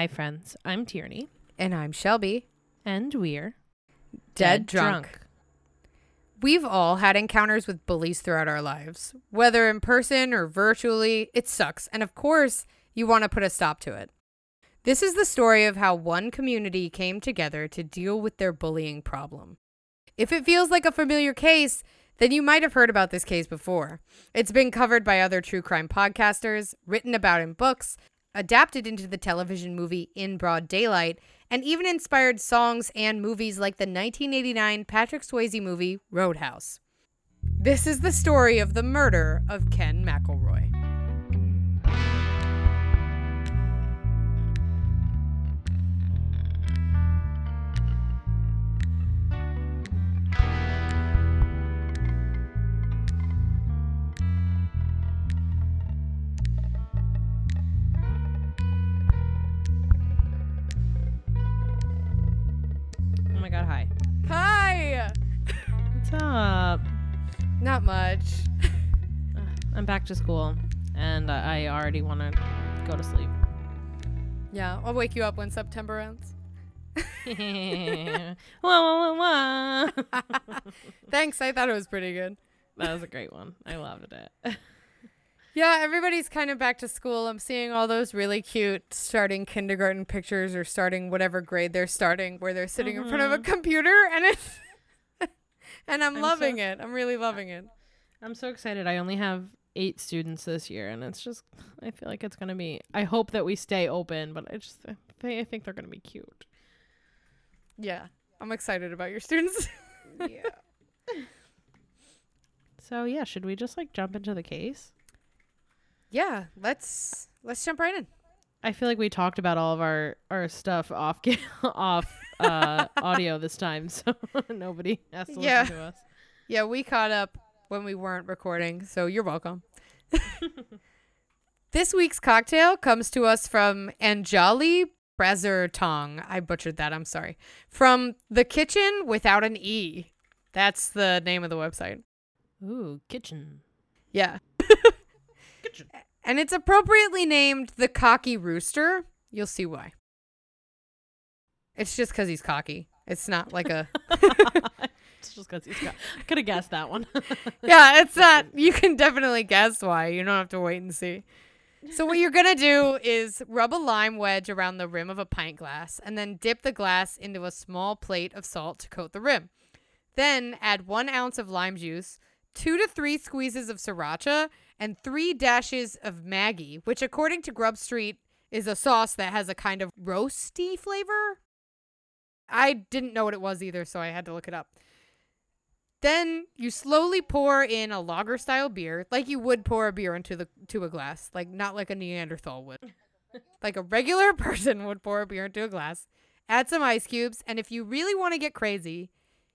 Hi, friends. I'm Tierney, And I'm Shelby. and we're Dead drunk. We've all had encounters with bullies throughout our lives, whether in person or virtually. It sucks. And of course, you want to put a stop to it. This is the story of how one community came together to deal with their bullying problem. If it feels like a familiar case, then you might have heard about this case before. It's been covered by other true crime podcasters, written about in books, adapted into the television movie In Broad Daylight, and even inspired songs and movies like the 1989 Patrick Swayze movie Roadhouse. This is the story of the murder of Ken McElroy. What's up? Not much. I'm back to school, and I already want to go to sleep. Yeah, I'll wake you up when September ends. wah, wah, wah. Thanks, I thought it was pretty good. That was a great one. I loved it. Yeah, everybody's kind of back to school. I'm seeing all those really cute starting kindergarten pictures or starting whatever grade they're starting where they're sitting in front of a Mhm. computer and it's and I'm, I'm loving so- it. I'm really loving it. I'm so excited. I only have eight students this year, and it's just I feel like it's gonna be. I hope that we stay open, but I just I think, I think they're gonna be cute. Yeah. I'm excited about your students. Yeah. so yeah, should we just like jump into the case? yeah, let's let's jump right in. I feel like we talked about all of our our stuff off off uh, audio this time, so nobody has to Yeah. listen to us. Yeah, we caught up when we weren't recording, so you're welcome. this week's cocktail comes to us from Anjali Tong. I butchered that, I'm sorry. From The Kitchen Without an E. That's the name of the website. Ooh, kitchen. Yeah. Kitchen. And it's appropriately named The Cocky Rooster. You'll see why. It's just because he's cocky. It's not like a. it's just because he's got. I could have guessed that one. yeah, it's not. You can definitely guess why. You don't have to wait and see. So what you're gonna do is rub a lime wedge around the rim of a pint glass, and then dip the glass into a small plate of salt to coat the rim. Then add one ounce of lime juice, two to three squeezes of sriracha, and three dashes of Maggi, which, according to Grub Street, is a sauce that has a kind of roasty flavor. I didn't know what it was either, so I had to look it up. Then you slowly pour in a lager style beer, like you would pour a beer into the to a glass, like not like a Neanderthal would. like a regular person would pour a beer into a glass. Add some ice cubes, and if you really want to get crazy,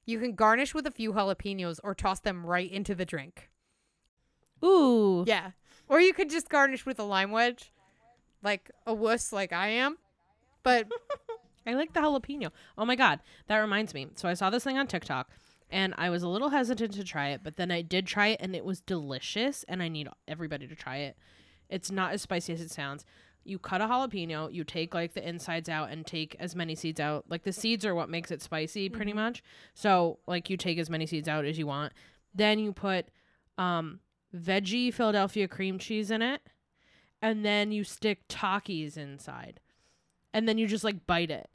you can garnish with a few jalapenos or toss them right into the drink. Ooh. Yeah. Or you could just garnish with a lime wedge, like a wuss like I am. But I like the jalapeno. Oh my god, that reminds me. So I saw this thing on TikTok and I was a little hesitant to try it, but then I did try it and it was delicious and I need everybody to try it. It's not as spicy as it sounds. You cut a jalapeno, you take like the insides out and take as many seeds out. Like the seeds are what makes it spicy pretty much. So like you take as many seeds out as you want. Then you put um veggie Philadelphia cream cheese in it and then you stick Takis inside and then you just like bite it.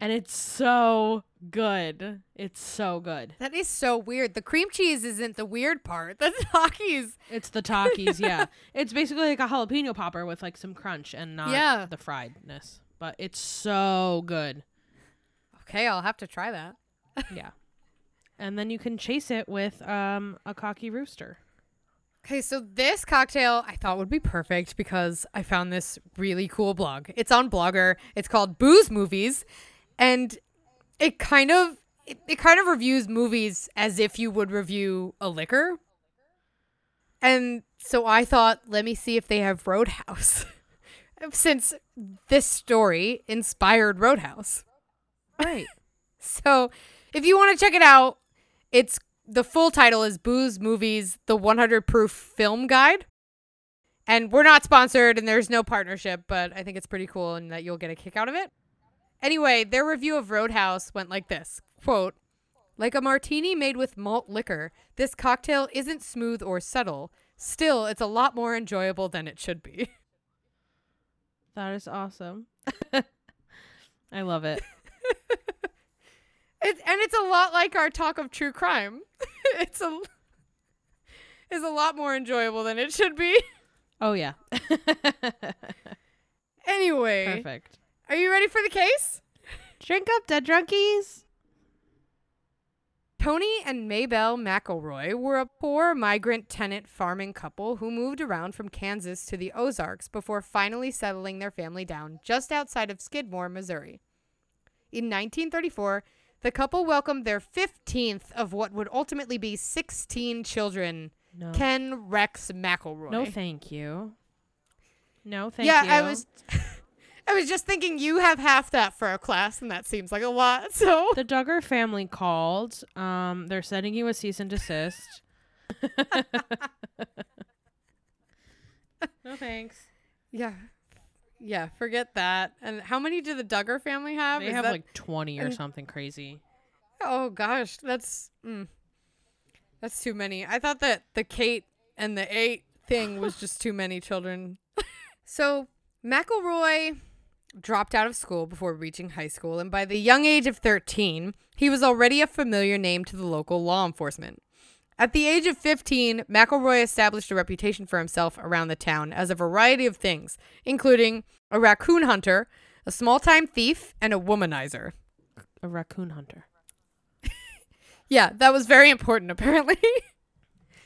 And it's so good. It's so good. that is so weird. The cream cheese isn't the weird part. The Takis. It's the Takis, yeah. It's basically like a jalapeno popper with like some crunch and not Yeah. the friedness. But it's so good. Okay, I'll have to try that. Yeah. and then you can chase it with um a cocky rooster. Okay, so this cocktail I thought would be perfect because I found this really cool blog. It's on Blogger. It's called Booze Movies, and it kind of it, it kind of reviews movies as if you would review a liquor. And so I thought, let me see if they have Roadhouse. Since this story inspired Roadhouse. Right. So, if you want to check it out, it's the full title is Booze Movies: The 100 Proof Film Guide. And we're not sponsored and there's no partnership, but I think it's pretty cool and that you'll get a kick out of it. Anyway, their review of Roadhouse went like this quote, like a martini made with malt liquor, this cocktail isn't smooth or subtle. Still, it's a lot more enjoyable than it should be. That is awesome. I love it. It, and it's a lot like our talk of true crime. it's a is a lot more enjoyable than it should be. Oh yeah. Anyway, Perfect. are you ready for the case? Drink up, dead drunkies. Tony and Maybelle McElroy were a poor migrant tenant farming couple who moved around from Kansas to the Ozarks before finally settling their family down just outside of Skidmore, Missouri. In 1934, the couple welcomed their 15th of what would ultimately be 16 children. No. Ken Rex McElroy. no, thank you. No, thank yeah, you. Yeah, I was I was just thinking you have half that for a class and that seems like a lot. So The Duggar family called. Um, they're sending you a cease and desist. no thanks. Yeah. Yeah, forget that. And how many do the Duggar family have? They Is have that- like twenty or and- something crazy. Oh gosh, that's mm, that's too many. I thought that the Kate and the eight thing was just too many children. so McElroy dropped out of school before reaching high school, and by the young age of 13, he was already a familiar name to the local law enforcement. At the age of 15, McElroy established a reputation for himself around the town as a variety of things, including a raccoon hunter, a small time thief, and a womanizer. A raccoon hunter. Yeah, that was very important, apparently.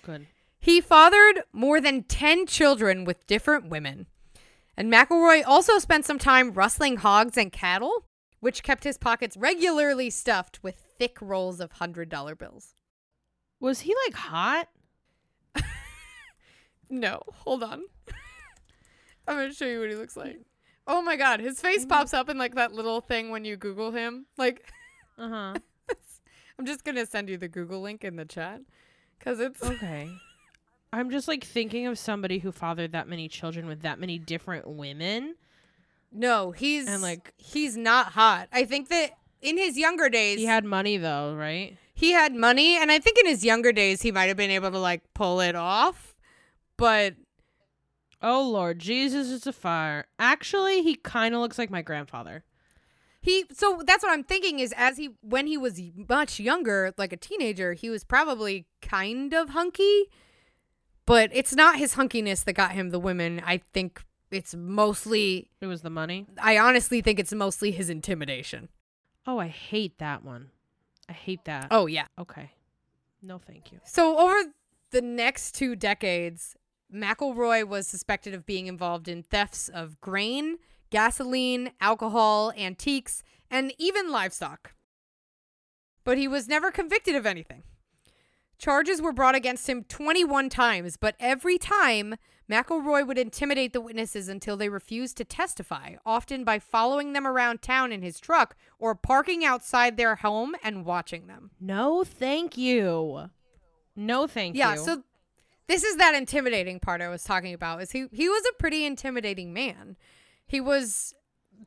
Good. he fathered more than 10 children with different women. And McElroy also spent some time rustling hogs and cattle, which kept his pockets regularly stuffed with thick rolls of $100 bills. Was he like hot? No, hold on. I'm going to show you what he looks like. Oh my god, his face pops up in like that little thing when you Google him. Like, Uh huh. I'm just going to send you the Google link in the chat because it's. Okay. I'm just like thinking of somebody who fathered that many children with that many different women. No, he's And, like- he's not hot. I think that in his younger days He had money though, right? He had money and I think in his younger days he might have been able to like pull it off. But Oh Lord, Jesus it's a fire. Actually, he kind of looks like my grandfather. he so that's what I'm thinking is as he when he was much younger, like a teenager, he was probably kind of hunky. But it's not his hunkiness that got him the women. I think it's mostly It was the money. I honestly think it's mostly his intimidation. Oh, I hate that one. I hate that. Oh yeah. Okay. No, thank you. So over the next two decades, McElroy was suspected of being involved in thefts of grain, gasoline, alcohol, antiques, and even livestock. But he was never convicted of anything. Charges were brought against him 21 times, but every time McElroy would intimidate the witnesses until they refused to testify, often by following them around town in his truck or parking outside their home and watching them. No, thank you. No, thank yeah you. Yeah, so this is that intimidating part i was talking about is he he was a pretty intimidating man he was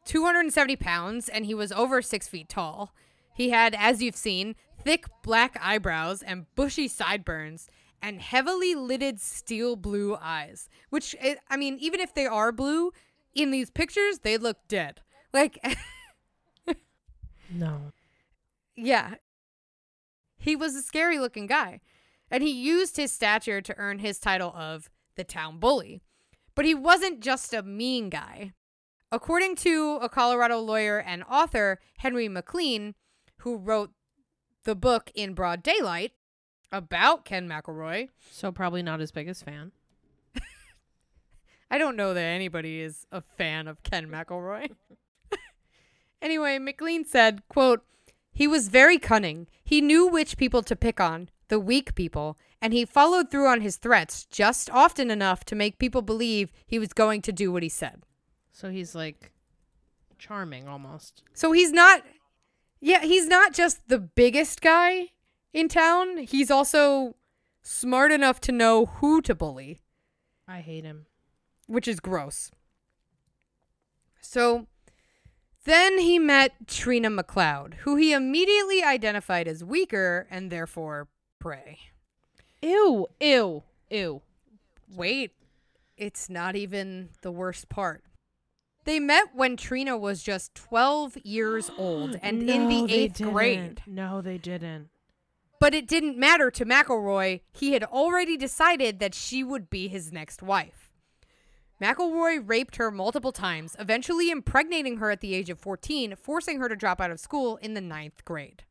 270 pounds and he was over six feet tall he had as you've seen thick black eyebrows and bushy sideburns and heavily lidded steel blue eyes which i mean even if they are blue in these pictures they look dead like no. Yeah. He was a scary looking guy. And he used his stature to earn his title of the town bully. But he wasn't just a mean guy. According to a Colorado lawyer and author, Henry MacLean, who wrote the book In Broad Daylight about Ken McElroy, So probably not his biggest fan. I don't know that anybody is a fan of Ken McElroy. anyway, MacLean said, quote, he was very cunning. He knew which people to pick on, the weak people, and he followed through on his threats just often enough to make people believe he was going to do what he said. So he's like charming almost. So he's not Yeah, he's not just the biggest guy in town. He's also smart enough to know who to bully. I hate him. which is gross. So then he met Trina McCloud, who he immediately identified as weaker and therefore prey. Ew, ew, ew. Wait, it's not even the worst part. They met when Trina was just 12 years old and in the eighth grade. No, they didn't. But it didn't matter to McElroy. He had already decided that she would be his next wife. McElroy raped her multiple times, eventually impregnating her at the age of 14, forcing her to drop out of school in the ninth grade.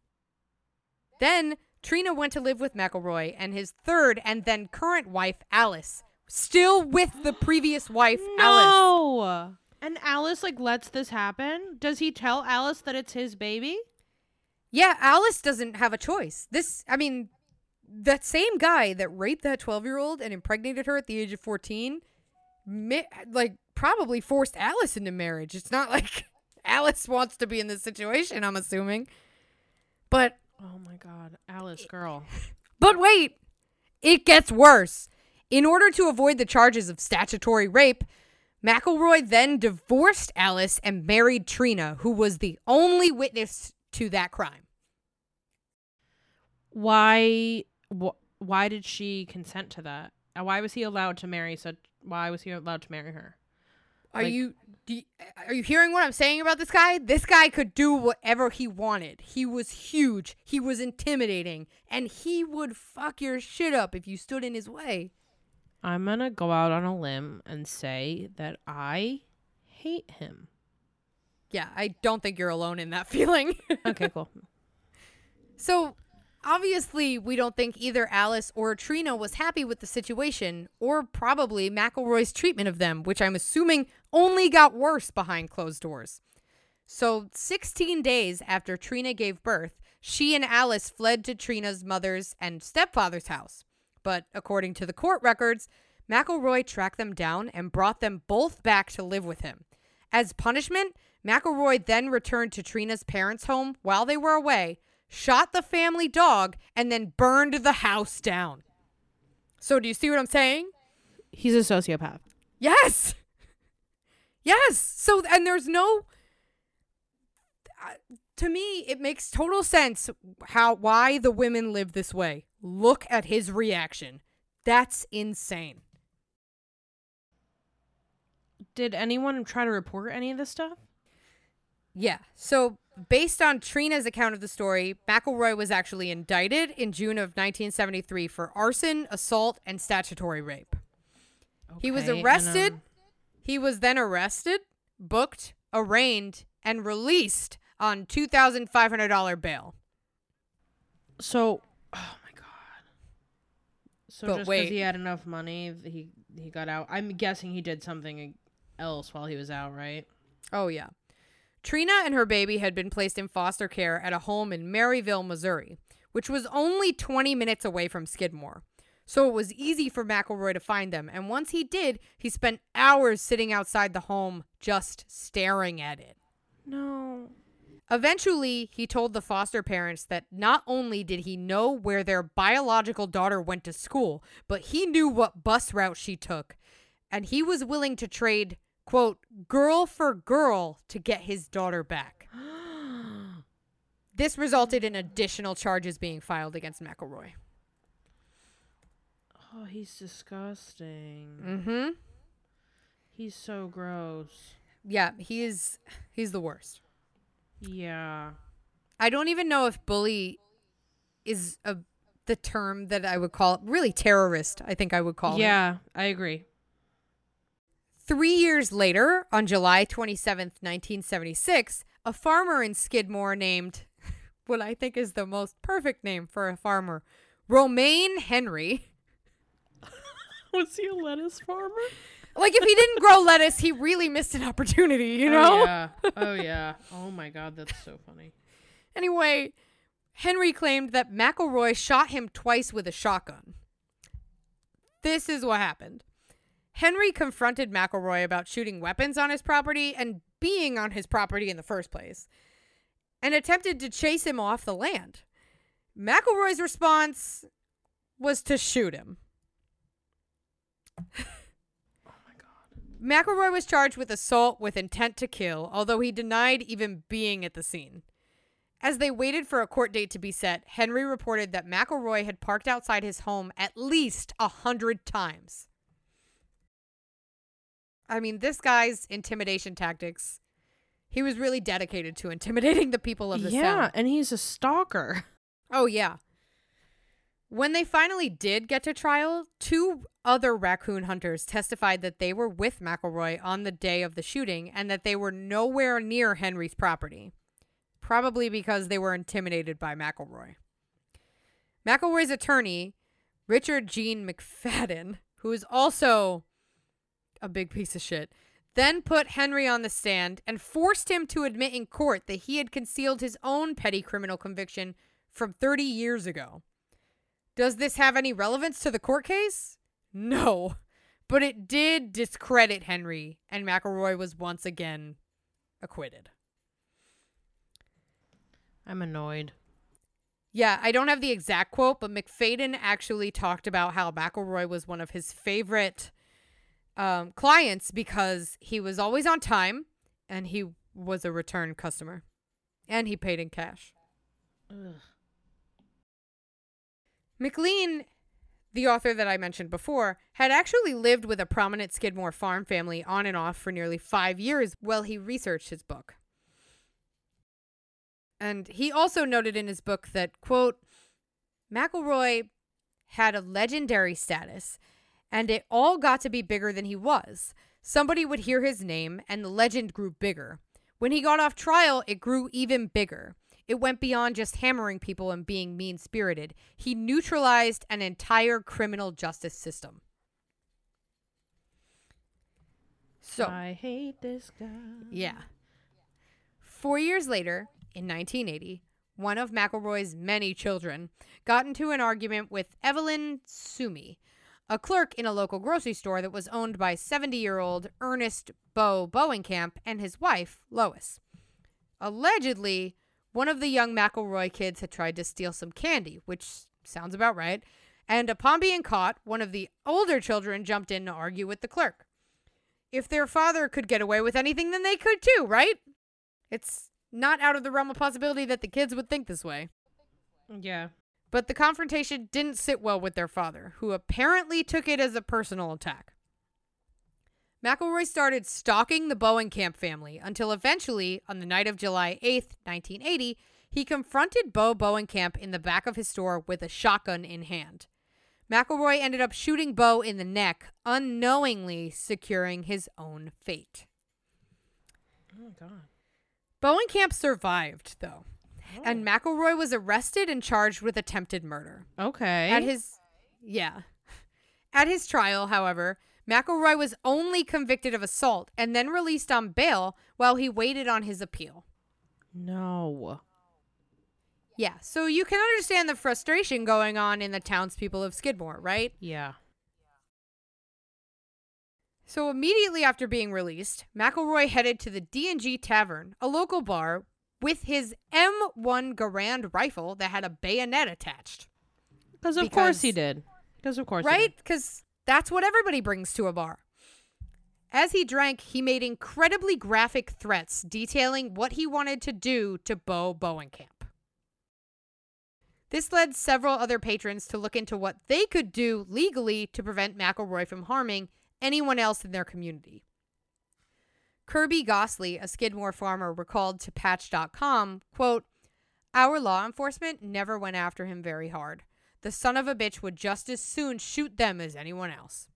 Then Trina went to live with McElroy and his third and then current wife, Alice, still with the previous wife, Alice. No. And Alice like lets this happen. Does he tell Alice that it's his baby? Yeah, Alice doesn't have a choice. This, I mean, that same guy that raped that 12 year old and impregnated her at the age of 14, like, probably forced Alice into marriage. It's not like Alice wants to be in this situation, I'm assuming. But, Oh my god, Alice girl. but wait, it gets worse. In order to avoid the charges of statutory rape, McElroy then divorced Alice and married Trina, who was the only witness to that crime. Why wh- why did she consent to that? Why was he allowed to marry such why was he allowed to marry her? Are Like- you you- are you hearing what I'm saying about this guy? This guy could do whatever he wanted. He was huge. He was intimidating, and he would fuck your shit up if you stood in his way. I'm going to go out on a limb and say that I hate him. Yeah, I don't think you're alone in that feeling. Okay, cool. so, obviously, we don't think either Alice or Trina was happy with the situation, or probably McElroy's treatment of them, which I'm assuming only got worse behind closed doors. So, 16 days after Trina gave birth, she and Alice fled to Trina's mother's and stepfather's house. But according to the court records, McElroy tracked them down and brought them both back to live with him. As punishment, McElroy then returned to Trina's parents' home while they were away, shot the family dog, and then burned the house down. So, do you see what I'm saying? He's a sociopath. Yes. Yes. So, and there's no. Uh, to me, it makes total sense how why the women live this way. Look at his reaction. That's insane. Did anyone try to report any of this stuff? Yeah. So, based on Trina's account of the story, McElroy was actually indicted in June of 1973 for arson, assault, and statutory rape. Okay, He was and, arrested. um, He was then arrested, booked, arraigned, and released on $2,500 bail. so, oh my god. So But just because he had enough money, he he got out. I'm guessing he did something else while he was out, right? Oh, yeah. Trina and her baby had been placed in foster care at a home in Maryville, Missouri, which was only 20 minutes away from Skidmore. So it was easy for McElroy to find them. And once he did, he spent hours sitting outside the home just staring at it. No. Eventually, he told the foster parents that not only did he know where their biological daughter went to school, but he knew what bus route she took. And he was willing to trade, quote, girl for girl to get his daughter back. This resulted in additional charges being filed against McElroy. oh, he's disgusting. Mm hmm. He's so gross. Yeah, he's he's the worst. Yeah. I don't even know if bully is a the term that I would call. Really terrorist, I think I would call it. Yeah, I agree. Three years later, on July 27th, 1976, a farmer in Skidmore named what I think is the most perfect name for a farmer, Romaine Henry. Was he a lettuce farmer? Like, if he didn't grow lettuce, he really missed an opportunity, you oh, know? Oh, yeah. Oh yeah. Oh my god, that's so funny. Anyway, Henry claimed that McElroy shot him twice with a shotgun. This is what happened. Henry confronted McElroy about shooting weapons on his property and being on his property in the first place, and attempted to chase him off the land. McElroy's response was to shoot him. McElroy was charged with assault with intent to kill, although he denied even being at the scene. As they waited for a court date to be set, Henry reported that McElroy had parked outside his home at least a hundred times. I mean, this guy's intimidation tactics. He was really dedicated to intimidating the people of the town. yeah, and he's a stalker. Oh, yeah. When they finally did get to trial, two other raccoon hunters testified that they were with McElroy on the day of the shooting and that they were nowhere near Henry's property, probably because they were intimidated by McElroy. McElroy's attorney, Richard Gene McFadden, who is also a big piece of shit, then put Henry on the stand and forced him to admit in court that he had concealed his own petty criminal conviction from 30 years ago. Does this have any relevance to the court case? No. But it did discredit Henry, and McElroy was once again acquitted. I'm annoyed. Yeah, I don't have the exact quote, but McFadden actually talked about how McElroy was one of his favorite um, clients because he was always on time and he was a return customer and he paid in cash. Ugh. MacLean, the author that I mentioned before, had actually lived with a prominent Skidmore farm family on and off for nearly five years while he researched his book. And he also noted in his book that, quote, McElroy had a legendary status, and it all got to be bigger than he was. Somebody would hear his name, and the legend grew bigger. When he got off trial, it grew even bigger. It went beyond just hammering people and being mean spirited. He neutralized an entire criminal justice system. So, I hate this guy. yeah. Four years later, in 1980, one of McElroy's many children got into an argument with Evelyn Sumy, a clerk in a local grocery store that was owned by 70 year old Ernest Bo Bowenkamp and his wife, Lois. Allegedly, one of the young McElroy kids had tried to steal some candy, which sounds about right, and upon being caught, one of the older children jumped in to argue with the clerk. If their father could get away with anything, then they could too, right? It's not out of the realm of possibility that the kids would think this way. Yeah. But the confrontation didn't sit well with their father, who apparently took it as a personal attack. McElroy started stalking the Bowenkamp family until eventually, on the night of July 8th, 1980, he confronted Bo Bowenkamp in the back of his store with a shotgun in hand. McElroy ended up shooting Bo in the neck, unknowingly securing his own fate. Oh god. Bowenkamp survived, though, and oh. McElroy was arrested and charged with attempted murder. Okay. At his yeah. At his trial, however, McElroy was only convicted of assault and then released on bail while he waited on his appeal. no. Yeah, so you can understand the frustration going on in the townspeople of Skidmore, right? Yeah. So immediately after being released, McElroy headed to the D&G Tavern, a local bar, with his M1 Garand rifle that had a bayonet attached. Because of course he did. Because of course. he right? Because that's what everybody brings to a bar. As he drank, he made incredibly graphic threats detailing what he wanted to do to Bo Bowenkamp. This led several other patrons to look into what they could do legally to prevent McElroy from harming anyone else in their community. Kirby Gosley, a Skidmore farmer, recalled to Patch.com, quote, Our law enforcement never went after him very hard. The son of a bitch would just as soon shoot them as anyone else.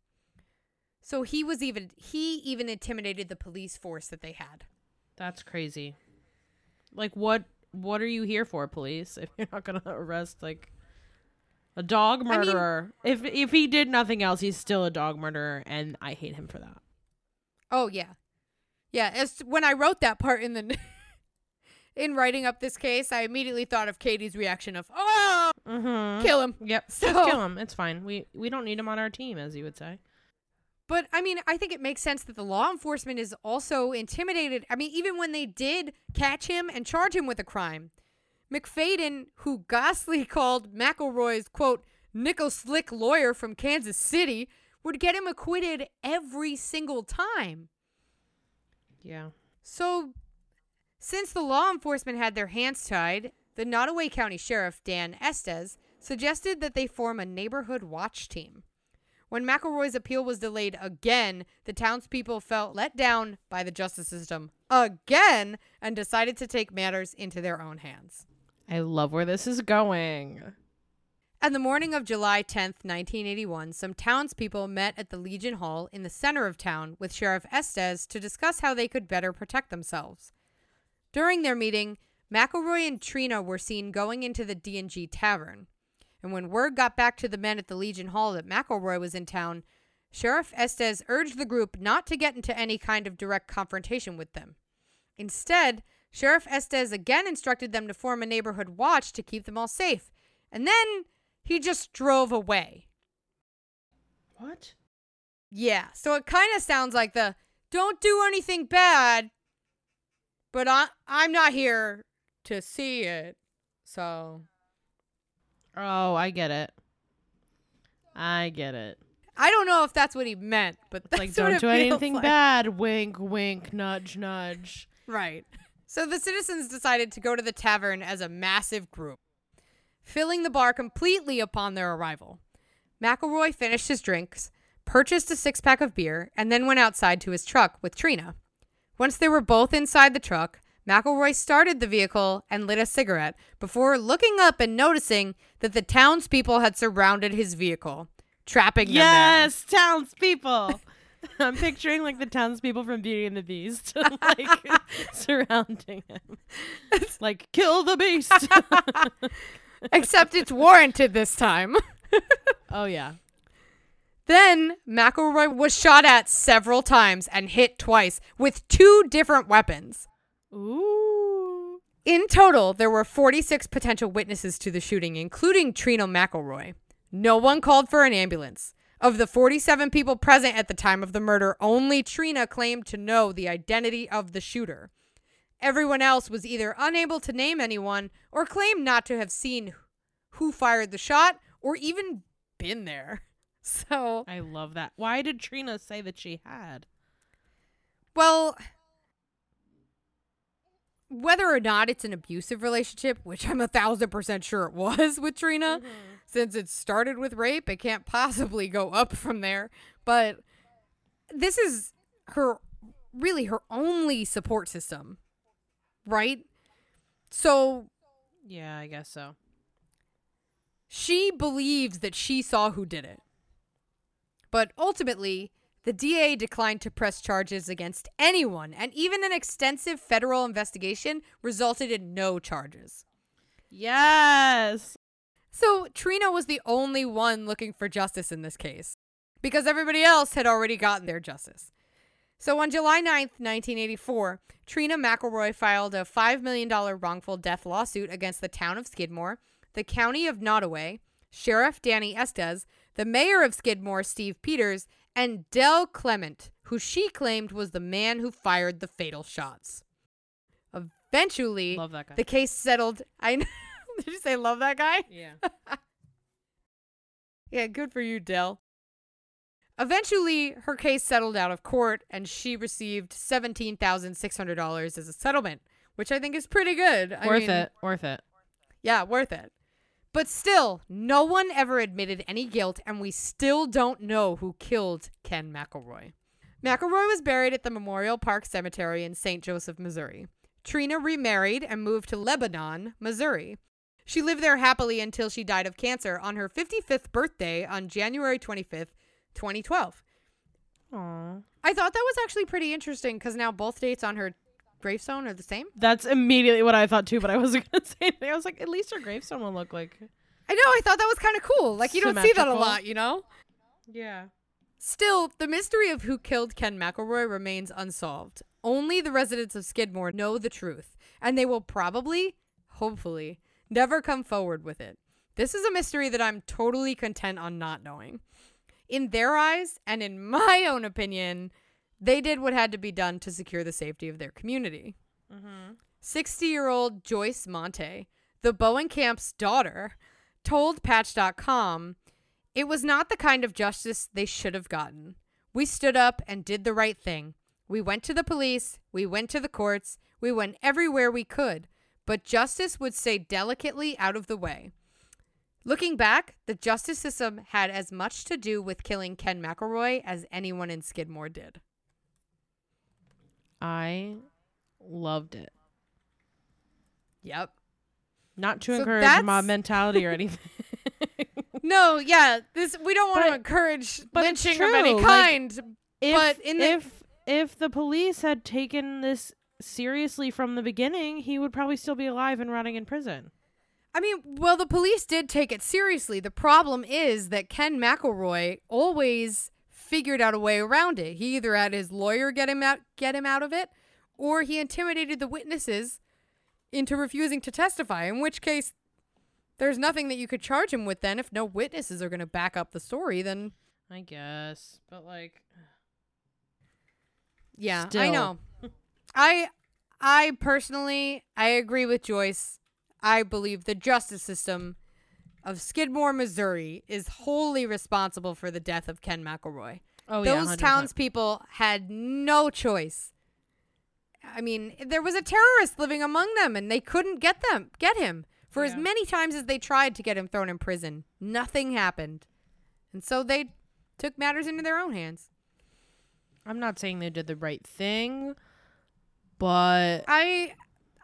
So he was even he even intimidated the police force that they had. That's crazy. Like what? What are you here for, police? If you're not gonna arrest like a dog mean- murderer, if if he did nothing else, he's still a dog murderer, and I hate him for that. Oh yeah. Yeah, as when I wrote that part in the in writing up this case, I immediately thought of Katie's reaction of, "Oh, Mm-hmm. kill him." Yep. So- Just kill him. It's fine. We we don't need him on our team, as you would say. But I mean, I think it makes sense that the law enforcement is also intimidated. I mean, even when they did catch him and charge him with a crime, McFadden, who Gosley called McElroy's quote nickel slick lawyer from Kansas City, would get him acquitted every single time. Yeah. So, since the law enforcement had their hands tied, the Nodaway County Sheriff, Dan Estes, suggested that they form a neighborhood watch team. When McElroy's appeal was delayed again, the townspeople felt let down by the justice system again and decided to take matters into their own hands. I love where this is going. On the morning of July 10th, 1981, some townspeople met at the Legion Hall in the center of town with Sheriff Estes to discuss how they could better protect themselves. During their meeting, McElroy and Trina were seen going into the D&G Tavern. And when word got back to the men at the Legion Hall that McElroy was in town, Sheriff Estes urged the group not to get into any kind of direct confrontation with them. Instead, Sheriff Estes again instructed them to form a neighborhood watch to keep them all safe. And then he just drove away. What? Yeah, so it kind of sounds like the don't do anything bad, but I, I'm not here to see it. So Oh, I get it. I get it. I don't know if that's what he meant, but that's like don't do anything like. bad. Wink, wink, nudge, nudge. Right. So the citizens decided to go to the tavern as a massive group, filling the bar completely upon their arrival. McElroy finished his drinks, purchased a six pack of beer, and then went outside to his truck with Trina. Once they were both inside the truck, McElroy started the vehicle and lit a cigarette before looking up and noticing that the townspeople had surrounded his vehicle, trapping them. Yes, townspeople. I'm picturing like the townspeople from Beauty and the Beast, like surrounding him. Like, kill the beast. Except it's warranted this time. oh yeah. Then McElroy was shot at several times and hit twice with two different weapons. Ooh. In total, there were 46 potential witnesses to the shooting, including Trina McElroy. No one called for an ambulance. Of the 47 people present at the time of the murder, only Trina claimed to know the identity of the shooter. Everyone else was either unable to name anyone or claimed not to have seen who fired the shot or even been there. So, I love that. Why did Trina say that she had? Well, whether or not it's an abusive relationship, which I'm a thousand percent sure it was with Trina, mm-hmm. since it started with rape, it can't possibly go up from there. But this is her really her only support system, right? So Yeah, I guess so. she believes that she saw who did it. But ultimately, the DA declined to press charges against anyone, and even an extensive federal investigation resulted in no charges. Yes. So Trina was the only one looking for justice in this case, because everybody else had already gotten their justice. So on July 9th, 1984, Trina McElroy filed a $5 million wrongful death lawsuit against the town of Skidmore, the county of Nodaway, Sheriff Danny Estes, the mayor of Skidmore, Steve Peters, and Del Clement, who she claimed was the man who fired the fatal shots. Eventually, Love that guy. the case settled. I know. Did you say love that guy? yeah. Yeah, good for you, Del. Eventually, her case settled out of court and she received $17,600 as a settlement, which I think is pretty good. I Worth mean, it. Worth it. Yeah, worth it. But still, no one ever admitted any guilt, and we still don't know who killed Ken McElroy. McElroy was buried at the Memorial Park Cemetery in St. Joseph, Missouri. Trina remarried and moved to Lebanon, Missouri. She lived there happily until she died of cancer on her 55th birthday on January 25th, 2012. Aw. I thought that was actually pretty interesting because now both dates on her gravestone are the same. That's immediately what I thought too, but I wasn't gonna say anything. I was like, at least her gravestone will look like. I know, I thought that was kind of cool. Like, you don't see that a lot, you know? Yeah. Still, the mystery of who killed Ken McElroy remains unsolved. Only the residents of Skidmore know the truth, and they will probably, hopefully, never come forward with it. This is a mystery that I'm totally content on not knowing. In their eyes, and in my own opinion, they did what had to be done to secure the safety of their community. Mm-hmm. 60 year old Joyce Monte, the Bowenkamp's daughter, told Patch.com It was not the kind of justice they should have gotten. We stood up and did the right thing. We went to the police, we went to the courts, we went everywhere we could, but justice would stay delicately out of the way. Looking back, the justice system had as much to do with killing Ken McElroy as anyone in Skidmore did. I loved it. Yep. Not to So encourage mob mentality or anything. No, yeah, this we don't want to encourage but lynching of any true, like, kind. if, But in the- if if the police had taken this seriously from the beginning, he would probably still be alive and rotting in prison. I mean, well, the police did take it seriously. The problem is that Ken McElroy always figured out a way around it. He either had his lawyer get him out, get him out of it, or he intimidated the witnesses into refusing to testify. In which case, there's nothing that you could charge him with. Then, if no witnesses are going to back up the story, then I guess, but like, yeah, I know. I, I personally, I agree with Joyce. I believe the justice system of Skidmore, Missouri, is wholly responsible for the death of Ken McElroy. oh Those yeah, townspeople had no choice. I mean, there was a terrorist living among them, and they couldn't get them, get him. For as many times as they tried to get him thrown in prison, nothing happened, and so they took matters into their own hands. I'm not saying they did the right thing, but I,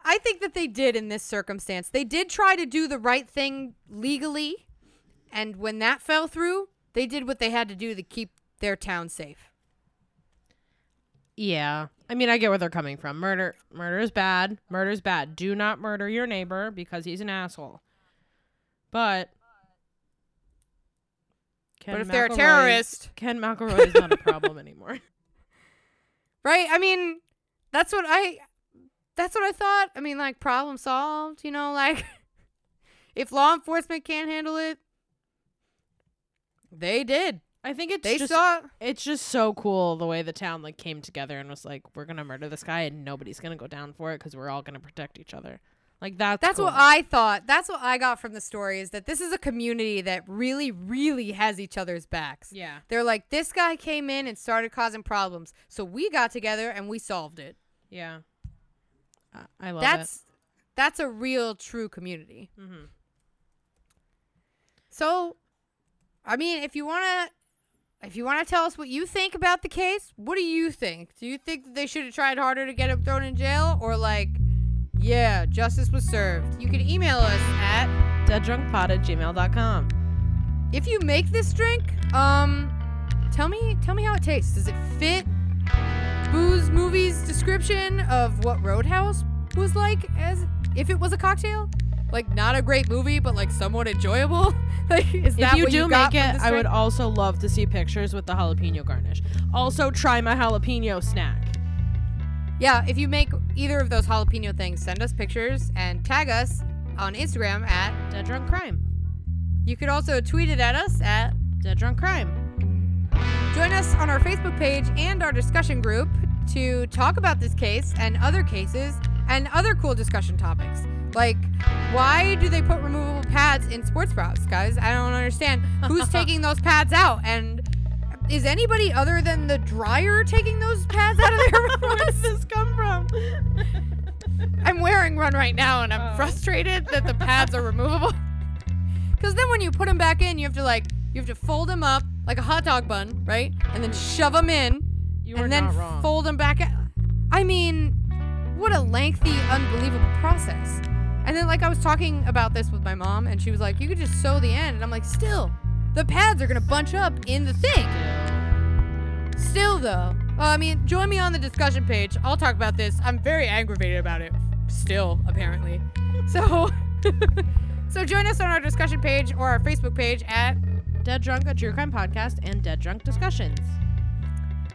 I think that they did in this circumstance. They did try to do the right thing legally, and when that fell through, they did what they had to do to keep their town safe. yeah. I mean, I get where they're coming from. Murder, murder is bad. Murder is bad. Do not murder your neighbor because he's an asshole. But, Ken but if they're a terrorist, Ken McElroy is not a problem anymore. Right? I mean, that's what I that's what I thought. I mean, like problem solved, you know, like if law enforcement can't handle it, they did. I think it's They just saw it's just so cool the way the town like came together and was like, we're gonna murder this guy and nobody's gonna go down for it because we're all gonna protect each other. Like that's that's cool. what I thought. That's what I got from the story is that this is a community that really really has each other's backs. yeah They're like this guy came in and started causing problems. So we got together and we solved it. yeah. I, I love that's that's a real true community. Mm-hmm. So, I mean, if you want to if you want to tell us what you think about the case, what do you think? Do you think that they should have tried harder to get him thrown in jail or like yeah, justice was served? You can email us at Deaddrunkpod at gmail.com. if you make this drink, um tell me tell me how it tastes. Does it fit Booze Movie's description of what Roadhouse was like as if it was a cocktail? Like not a great movie, but like somewhat enjoyable. like is that If you what do you got make it, I would also love to see pictures with the jalapeno garnish. Also, try my jalapeno snack. Yeah, if you make either of those jalapeno things, send us pictures and tag us on Instagram at. Dead Drunk Crime. You could also tweet it at us at. Dead Drunk Crime. Join us on our Facebook page and our discussion group to talk about this case and other cases and other cool discussion topics. Like, why do they put removable pads in sports bras, guys? I don't understand. Who's taking those pads out? And is anybody other than the dryer taking those pads out of their Where does this come from? I'm wearing one right now and I'm Oh. frustrated that the pads are removable. Because then when you put them back in, you have to like, you have to fold them up like a hot dog bun, right? And then shove them in You and then fold them back out. I mean, what a lengthy, unbelievable process. And then, like, I was talking about this with my mom, and she was like, you could just sew the end. And I'm like, still, the pads are going to bunch up in the thing. Still, though. Well, I mean, join me on the discussion page. I'll talk about this. I'm very aggravated about it. Still, apparently. So, so join us on our discussion page or our Facebook page at. Dead Drunk, a true crime podcast, and Dead Drunk discussions.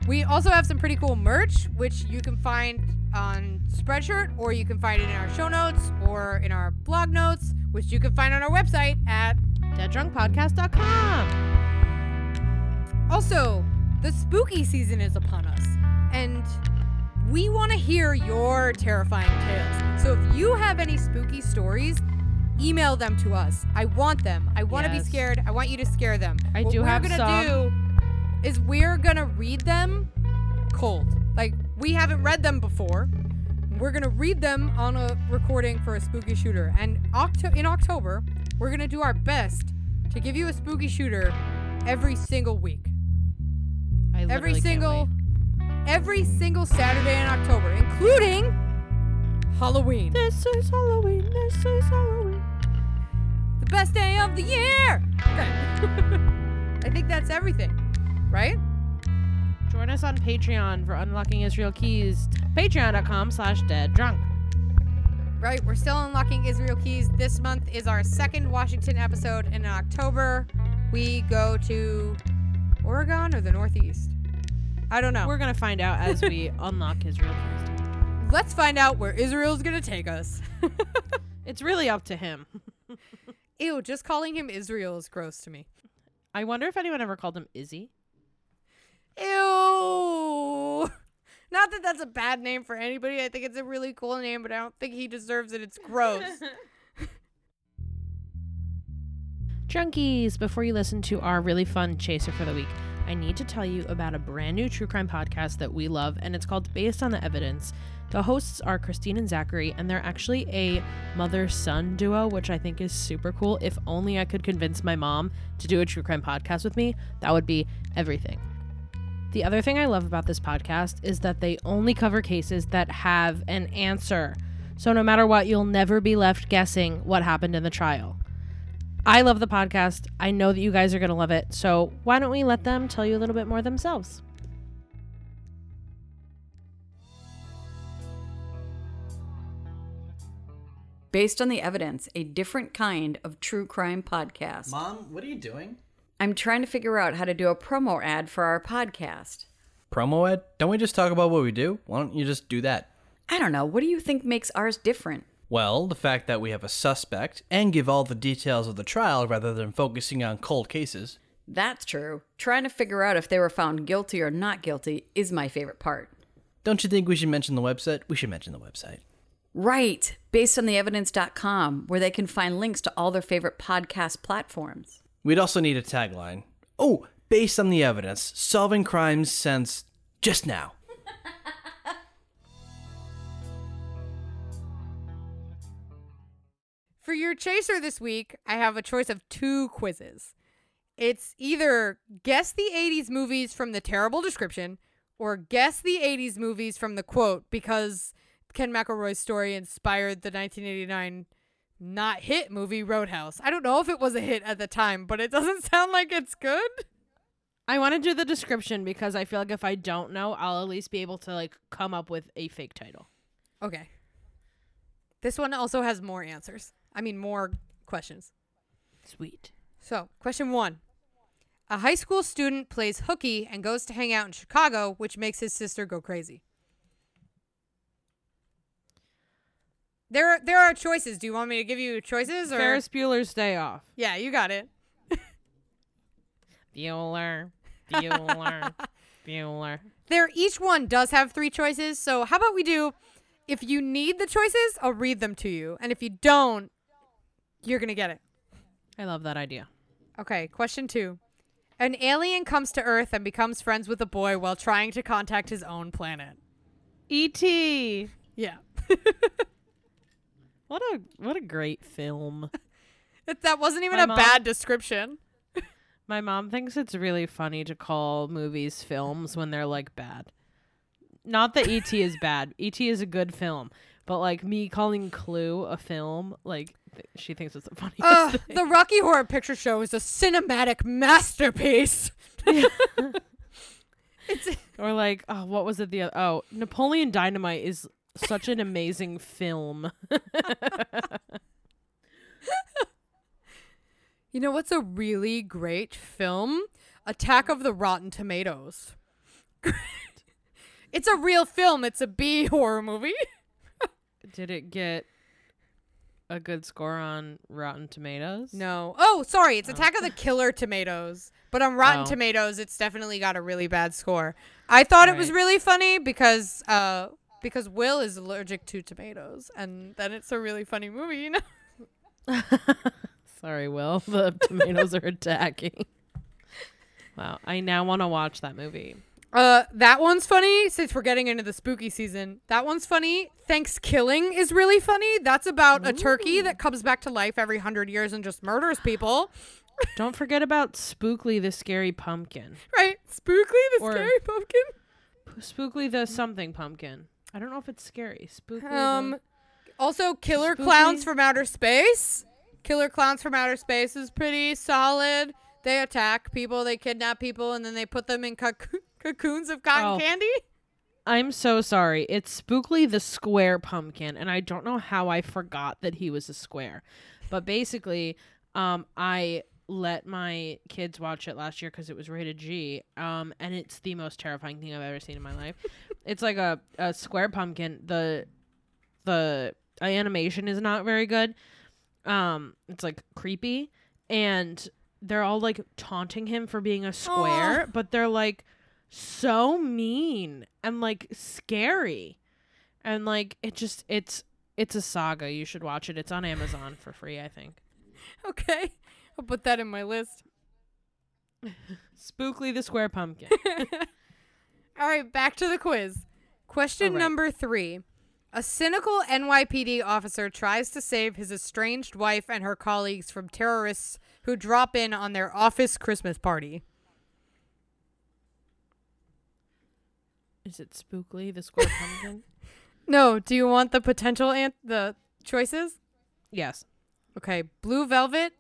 We also have some pretty cool merch, which you can find on Spreadshirt, or you can find it in our show notes or in our blog notes, which you can find on our website at. DeadDrunkPodcast.com. Also, the spooky season is upon us, and we want to hear your terrifying tales. So if you have any spooky stories, email them to us. I want them. I want to Yes. be scared. I want you to scare them. I what do we're have gonna some. do is we're gonna read them cold. Like we haven't read them before. We're gonna read them on a recording for a spooky shooter. And Octo- in October, we're gonna do our best to give you a spooky shooter every single week. I Every single every single Saturday in October, including Halloween. This is Halloween. This is Halloween. The best day of the year. Okay. I think that's everything, right? Join us on Patreon for unlocking Israel Keyes. Patreon.com slash dead drunk. Right. We're still unlocking Israel Keyes. This month is our second Washington episode, and in October we go to Oregon or the Northeast. I don't know. We're gonna find out as we unlock Israel Keyes. Let's find out where Israel's gonna take us. It's really up to him. Ew, just calling him Israel is gross to me. I wonder if anyone ever called him Izzy. Ew. Not that that's a bad name for anybody. I think it's a really cool name, but I don't think he deserves it. It's gross. Junkies, before you listen to our really fun chaser for the week, I need to tell you about a brand new true crime podcast that we love, and it's called Based on the Evidence. The hosts are Christine and Zachary, and they're actually a mother son duo, which I think is super cool. If only I could convince my mom to do a true crime podcast with me, that would be everything. The other thing I love about this podcast is that they only cover cases that have an answer. So no matter what, you'll never be left guessing what happened in the trial. I love the podcast. I know that you guys are going to love it. So why don't we let them tell you a little bit more themselves? Based on the evidence, a different kind of true crime podcast. Mom, what are you doing? I'm trying to figure out how to do a promo ad for our podcast. Promo ad? Don't we just talk about what we do? Why don't you just do that? I don't know, what do you think makes ours different? Well, the fact that we have a suspect and give all the details of the trial rather than focusing on cold cases. That's true. Trying to figure out if they were found guilty or not guilty is my favorite part. Don't you think we should mention the website? We should mention the website. Right, based on the evidence.com, where they can find links to all their favorite podcast platforms. We'd also need a tagline. Oh, based on the evidence, solving crimes since just now. For your chaser this week, I have a choice of two quizzes. It's either guess the 80s movies from the terrible description or guess the 80s movies from the quote because Ken McElroy's story inspired the 1989 not hit movie Roadhouse. I don't know if it was a hit at the time, but it doesn't sound like it's good. I want to do the description because I feel like if I don't know, I'll at least be able to like come up with a fake title. Okay. This one also has more answers. I mean, more questions. Sweet. So, question one. A high school student plays hooky and goes to hang out in Chicago, which makes his sister go crazy. There are, there are choices. Do you want me to give you choices or Ferris Bueller's Day Off. Yeah, you got it. Bueller. Bueller. Bueller. There each one does have three choices. So, how about we do if you need the choices, I'll read them to you. And if you don't, you're going to get it. I love that idea. Okay, question 2. An alien comes to Earth and becomes friends with a boy while trying to contact his own planet. E.T. Yeah. What a what a great film. That wasn't even My a mom- bad description. My mom thinks it's really funny to call movies films when they're like bad. Not that E.T. is bad. E.T. is a good film, but like me calling Clue a film, like th- she thinks it's the funniest. Ugh, thing. the Rocky Horror Picture Show is a cinematic masterpiece. it's Or like, oh, what was it? The oth- oh, Napoleon Dynamite is such an amazing film. You know what's a really great film? Attack of the Rotten Tomatoes. it's a real film. It's a B horror movie. Did it get a good score on Rotten Tomatoes? No. Oh, sorry. It's Attack of the Killer Tomatoes. But on Rotten Oh. Tomatoes, it's definitely got a really bad score. I thought it was Right. really funny because uh because Will is allergic to tomatoes, and then it's a really funny movie. You know. Sorry, Will. The tomatoes are attacking. Wow, I now want to watch that movie. Uh, that one's funny since we're getting into the spooky season. That one's funny. Thanksgiving is really funny. That's about a turkey that comes back to life every hundred years and just murders people. Don't forget about Spookly the Scary Pumpkin. Right? Spookly the Or- scary pumpkin. Spookly the something pumpkin. I don't know if it's scary. Spookly. Um, also Killer Spooky. Clowns from Outer Space. Killer Clowns from Outer Space is pretty solid. They attack people, they kidnap people, and then they put them in cocoon- cocoons of cotton Oh. candy. I'm so sorry. It's Spookly the Square Pumpkin, and I don't know how I forgot that he was a square. But basically, um, I let my kids watch it last year because it was rated G. Um, and it's the most terrifying thing I've ever seen in my life. it's like a, a square pumpkin. The the animation is not very good. Um, it's like creepy, and they're all like taunting him for being a square, but they're like so mean and like scary, and like it just it's it's a saga. You should watch it. It's on Amazon for free, I think. Okay. I'll put that in my list. Spookly the Square Pumpkin. All right, back to the quiz. Question right. number three. A cynical NYPD officer tries to save his estranged wife and her colleagues from terrorists who drop in on their office Christmas party. Is it Spookly the Square Pumpkin? No, do you want the potential an- the choices? yes. Okay, Blue Velvet,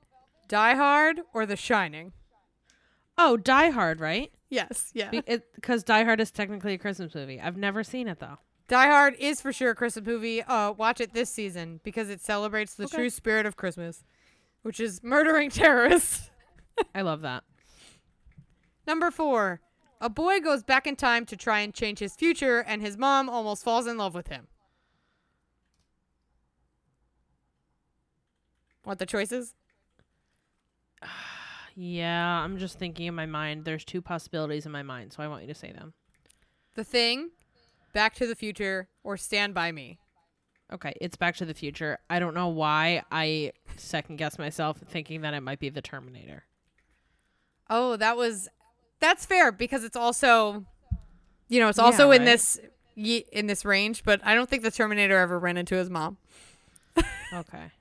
Die Hard, or The Shining? Oh, Die Hard, right? Yes, yeah. Because Die Hard is technically a Christmas movie. I've never seen it though. Die Hard is for sure a Christmas movie. Uh, watch it this season because it celebrates the Okay. true spirit of Christmas, which is murdering terrorists. I love that. Number four. A boy goes back in time to try and change his future, and his mom almost falls in love with him. Want the choices? Yeah, I'm just thinking in my mind. There's two possibilities in my mind, so I want you to say them. The Thing, Back to the Future, or Stand By Me? Okay, it's Back to the Future. I don't know why I second guess myself thinking that it might be the Terminator. Oh, that was. That's fair because it's also, you know, it's also Yeah, in this in this range. But I don't think the Terminator ever ran into his mom. Okay.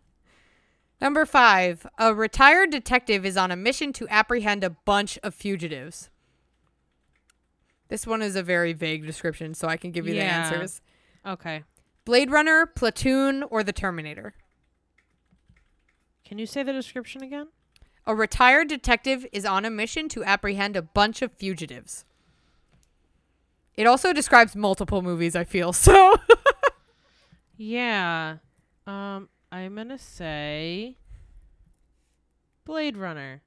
Number five, a retired detective is on a mission to apprehend a bunch of fugitives. This one is a very vague description, so I can give you the answers. Okay. Blade Runner, Platoon, or The Terminator. Can you say the description again? A retired detective is on a mission to apprehend a bunch of fugitives. It also describes multiple movies, I feel. So, Yeah. Um, I'm gonna say Blade Runner.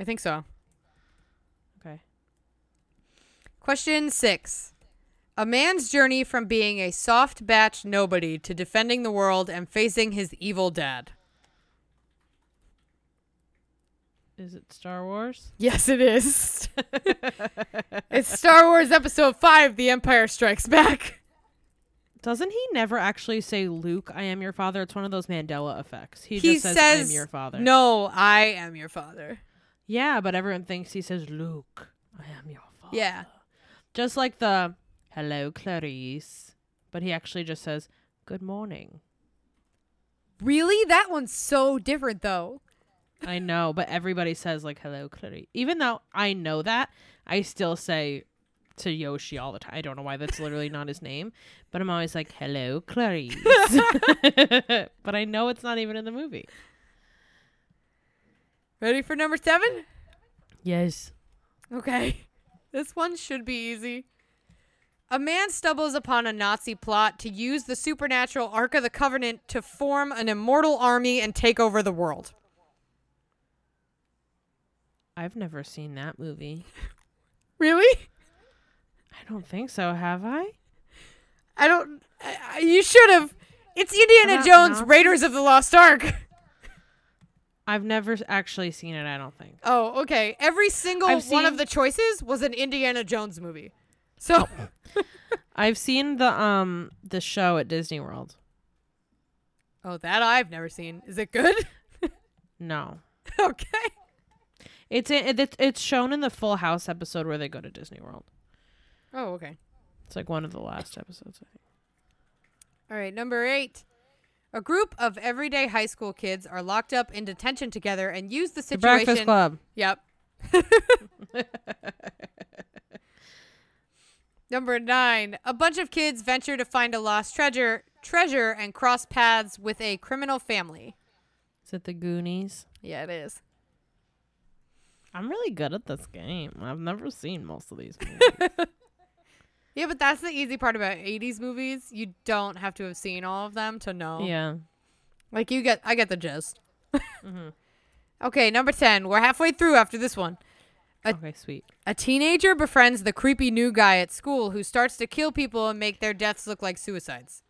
I think so. Okay. Question six. A man's journey from being a soft batch nobody to defending the world and facing his evil dad. Is it Star Wars? Yes, it is. it's Star Wars Episode 5 The Empire Strikes Back. Doesn't he never actually say Luke, I am your father? It's one of those Mandela effects. He, He just says, says, I'm your father. No, I am your father. Yeah, but everyone thinks he says Luke, I am your father. Yeah. Just like the hello Clarice. But he actually just says, Good morning. Really? That one's so different, though. I know, but everybody says like hello Clarice. Even though I know that, I still say to Yoshi all the time. I don't know why that's literally not his name, but I'm always like hello Clarice. but I know it's not even in the movie. Ready for number seven? Yes. Okay. This one should be easy. A man stumbles upon a Nazi plot to use the supernatural Ark of the Covenant to form an immortal army and take over the world. I've never seen that movie. Really? I don't think so, have I? I don't. I, you should have. It's Indiana Jones? Raiders of the Lost Ark. I've never actually seen it, I don't think. Oh, okay. Every single I've one of the choices was an Indiana Jones movie. So, I've seen the um the show at Disney World. Oh, that I've never seen. Is it good? No. okay. It's in, it's it's shown in the Full House episode where they go to Disney World. Oh, okay. It's like one of the last episodes. I think. All right, number eight. A group of everyday high school kids are locked up in detention together and use the The situation. Breakfast Club. Yep. Number nine. A bunch of kids venture to find a lost treasure treasure and cross paths with a criminal family. Is it the Goonies? Yeah, it is. I'm really good at this game. I've never seen most of these movies. Yeah, but that's the easy part about 80s movies. You don't have to have seen all of them to know. yeah. Like you get I get the gist. hmm Okay, number 10. We're halfway through after this one. A- Okay, sweet. A teenager befriends the creepy new guy at school who starts to kill people and make their deaths look like suicides.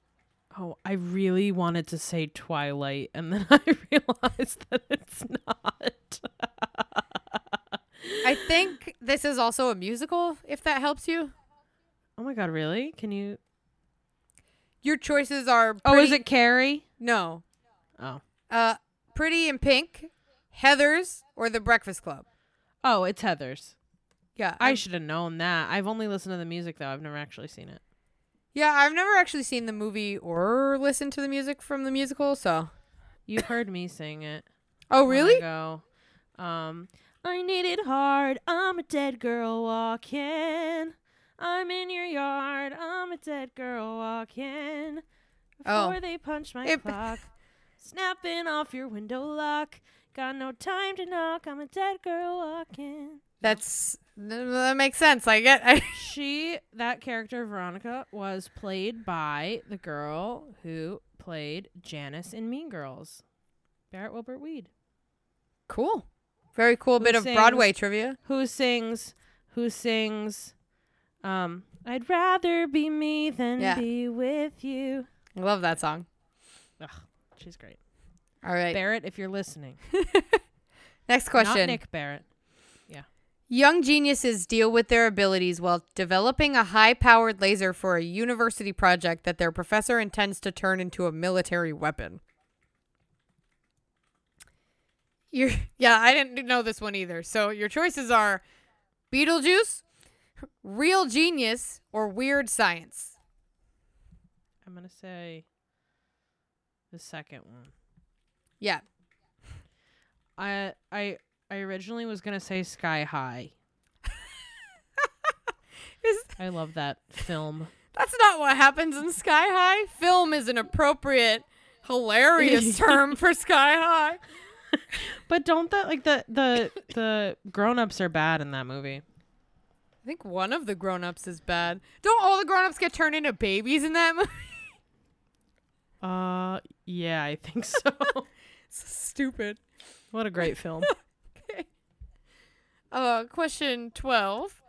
Oh, I really wanted to say Twilight, and then I realized that it's not. I think this is also a musical, if that helps you. Oh my god, really? Can you? Your choices are Oh, is it Carrie? No. Oh, Uh Pretty in Pink, Heathers, or The Breakfast Club. oh, it's Heathers. Yeah. I I'm- should have known that. I've only listened to the music though. I've never actually seen it. Yeah, I've never actually seen the movie or listened to the music from the musical, so. You've heard me sing it. Oh, really? Go. Um, I need it hard. I'm a dead girl walking. I'm in your yard. I'm a dead girl walking. Oh. Before they punch my It- clock, snapping off your window lock. Got no time to knock. I'm a dead girl walking. That's that makes sense. I get I, She, that character Veronica, was played by the girl who played Janis in Mean Girls, Barrett Wilbert Weed. Cool. Very cool Who bit of Broadway trivia. who sings who sings um I'd rather be me than Yeah. be with you. I love that song. Ugh, she's great. All right. Barrett, if you're listening. Next Not question. Nick Barrett. Yeah. Young geniuses deal with their abilities while developing a high powered laser for a university project that their professor intends to turn into a military weapon. Your yeah, I didn't know this one either. So your choices are Beetlejuice, Real Genius, or Weird Science. I'm gonna say the second one. Yeah. I I I originally was gonna say Sky High. I love that film. that's not what happens in Sky High? Film is an appropriate hilarious term for Sky High. But don't that like the the the grown ups are bad in that movie. I think one of the grown-ups is bad. Don't all the grown-ups get turned into babies in that movie? Uh yeah, I think so. so stupid. what a great film. okay. Uh, question 12.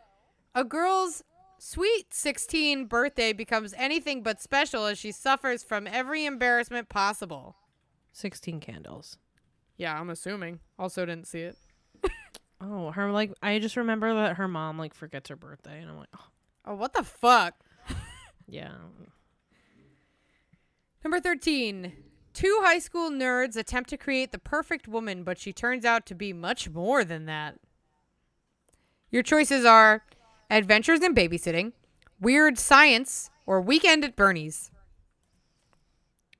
A girl's sweet 16 birthday becomes anything but special as she suffers from every embarrassment possible. Sixteen candles. Yeah, I'm assuming. Also didn't see it. Oh, her like I just remember that her mom like forgets her birthday, and I'm like, oh Oh, what the fuck? yeah. Number 13. Two high school nerds attempt to create the perfect woman, but she turns out to be much more than that. Your choices are Adventures in Babysitting, Weird Science, or Weekend at Bernie's.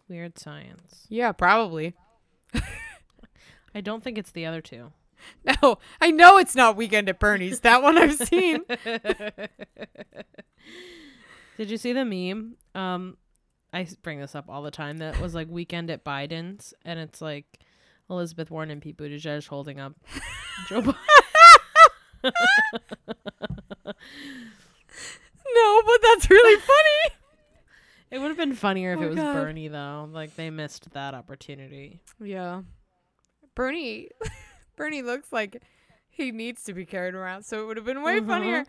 Weird science. Yeah, probably. I don't think it's the other two. No, I know it's not Weekend at Bernie's. That one I've seen. Did you see the meme? Um, I bring this up all the time. That was like weekend at Biden's, and it's like Elizabeth Warren and Pete Buttigieg holding up Joe Biden. No, but that's really funny. It would have been funnier if Oh, it was God. Bernie though. Like they missed that opportunity. Yeah. Bernie Bernie looks like he needs to be carried around, so it would have been way Mhm. funnier.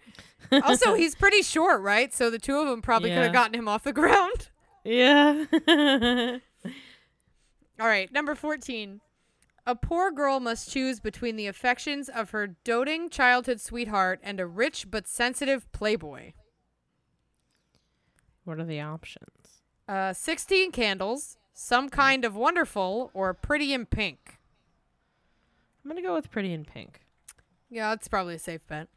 Also, he's pretty short, right? So the two of them probably could have gotten him off the ground. Yeah. All right, number 14. A poor girl must choose between the affections of her doting childhood sweetheart and a rich but sensitive playboy. what are the options? Uh, 16 Candles, Some Kind of Wonderful, or Pretty in Pink? I'm gonna go with Pretty in Pink. Yeah, that's probably a safe bet.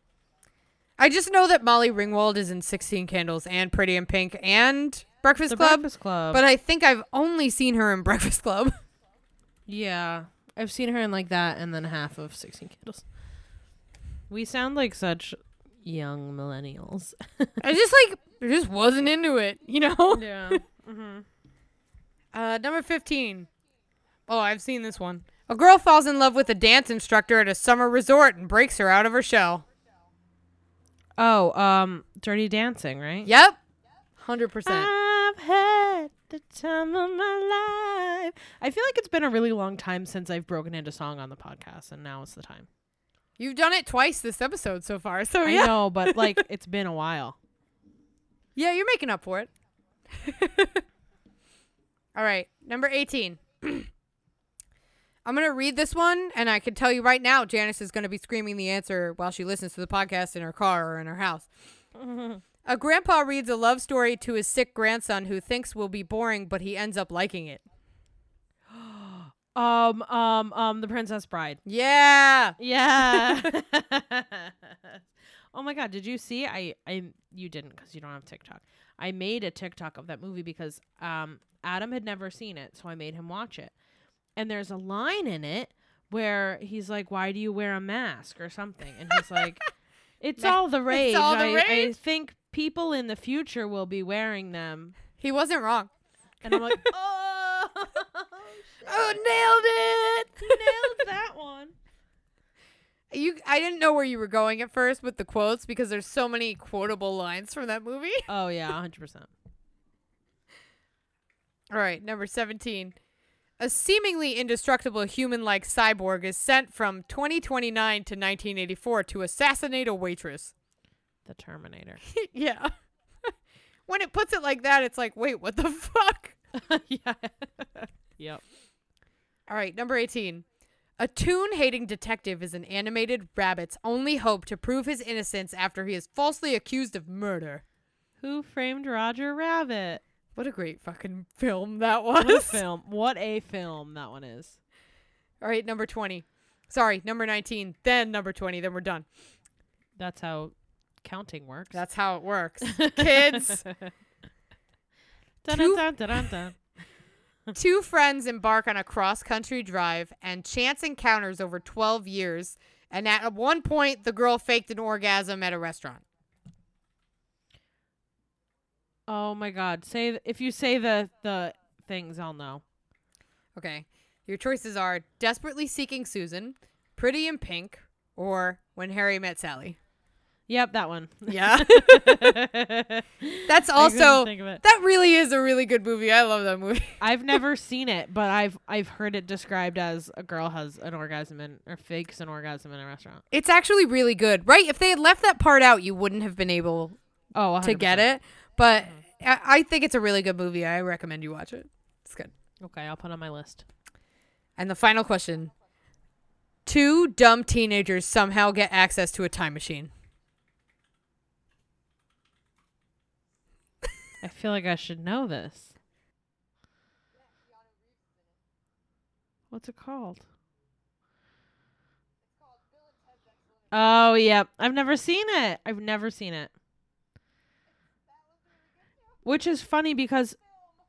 I just know that Molly Ringwald is in 16 Candles and Pretty in Pink and Breakfast The Club, Breakfast Club. but I think I've only seen her in Breakfast Club. yeah, I've seen her in like that, and then half of Sixteen Candles. We sound like such young millennials. I just like I just wasn't into it, you know? yeah. mm-hmm. Uh, number 15. Oh, I've seen this one. A girl falls in love with a dance instructor at a summer resort and breaks her out of her shell. Oh, um, Dirty Dancing, right? Yep. 100%. I've had the time of my life. I feel like it's been a really long time since I've broken into song on the podcast, and now it's the time. You've done it twice this episode so far, so I yeah. know, but like it's been a while. Yeah, you're making up for it. All right, number 18. I'm going to read this one, and I can tell you right now, Janice is going to be screaming the answer while she listens to the podcast in her car or in her house. A grandpa reads a love story to his sick grandson who thinks will be boring, but he ends up liking it. Um, um, um, The Princess Bride. Yeah. Yeah. oh my god, did you see? I I you didn't cuz you don't have TikTok. I made a TikTok of that movie because um Adam had never seen it, so I made him watch it. And there's a line in it where he's like, "Why do you wear a mask?" or something. And he's like, "It's all the rage. all the I, I think people in the future will be wearing them." He wasn't wrong. And I'm like, "Oh, Oh, nailed it. nailed that one." You I didn't know where you were going at first with the quotes because there's so many quotable lines from that movie. Oh yeah, 100%. All right, number 17. A seemingly indestructible human like cyborg is sent from 2029 to 1984 to assassinate a waitress. The Terminator. yeah. when it puts it like that, it's like, wait, what the fuck? yeah. yep. All right, number 18. A tune hating detective is an animated rabbit's only hope to prove his innocence after he is falsely accused of murder. Who framed Roger Rabbit? What a great fucking film that was. What a film. What a film that one is. All right, number 20. Sorry, number 19, then number 20, then we're done. That's how counting works. That's how it works. Kids, Two- two friends embark on a cross country drive and chance encounters over 12 years. And at one point, the girl faked an orgasm at a restaurant. Oh my god. Say th- if you say the the things I'll know. Okay. Your choices are Desperately Seeking Susan, Pretty in Pink, or When Harry Met Sally. Yep, that one. Yeah. That's That's also, think of it. that really is a really good movie. I love that movie. I've never seen it, but I've I've heard it described as a girl has an orgasm in or fakes an orgasm in a restaurant. It's actually really good, right? If they had left that part out, you wouldn't have been able Oh, to get it. But mm-hmm. I, I think it's a really good movie. I recommend you watch it. It's good. Okay, I'll put it on my list. And the final question Two dumb teenagers somehow get access to a time machine. I feel like I should know this. What's it called? Oh, yep. I've never seen it. I've never seen it. Which is funny because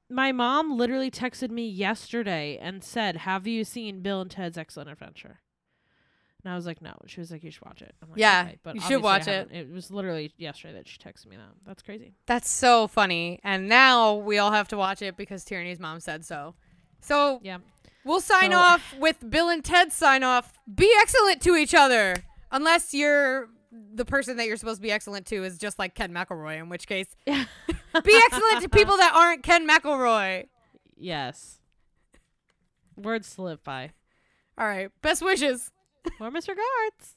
my mom literally texted me yesterday and said, "Have you seen Bill and Ted's Excellent Adventure?" And I was like, "No." She was like, "You should watch it." I'm like, Yeah, "Okay," but you should watch it. It was literally yesterday that she texted me that. That's crazy. That's so funny. And now we all have to watch it because Tierney's mom said so. So Yeah. we'll sign So- off with Bill and Ted sign off. Be excellent to each other. Unless you're the person that you're supposed to be excellent to is just like Ken McElroy, in which case, be excellent to people that aren't Ken McElroy. Yes. Words to live by. All right. Best wishes. Mr. Gartz.